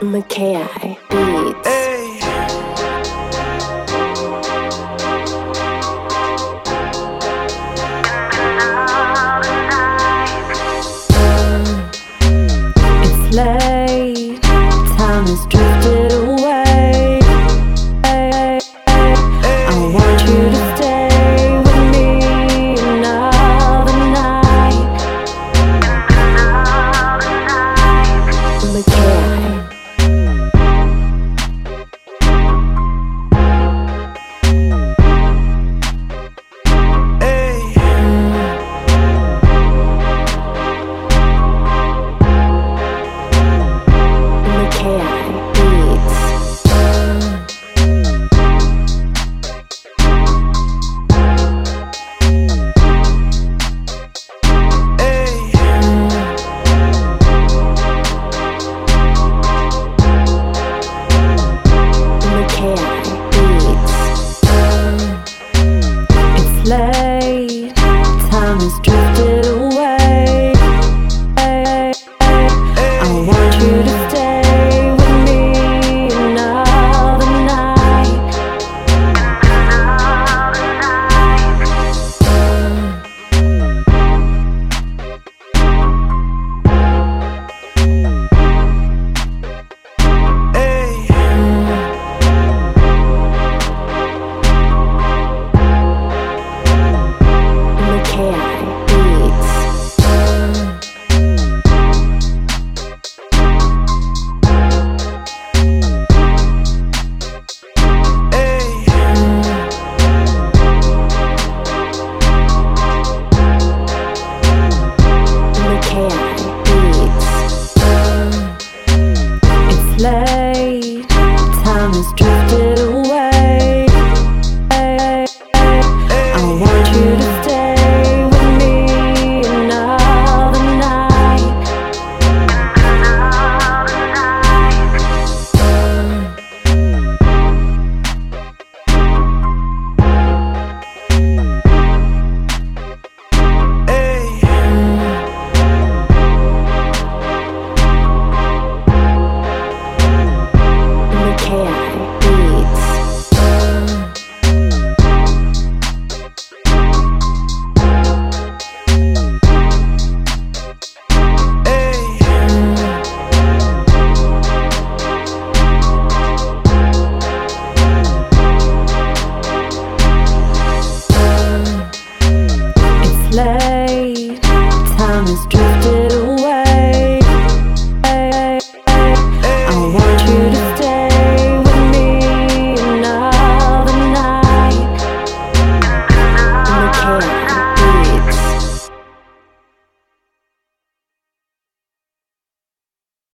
Makaih Beats. Hey. Um, it's late, time is dry. time has drifted away. Time has drifted away. time has drifted away.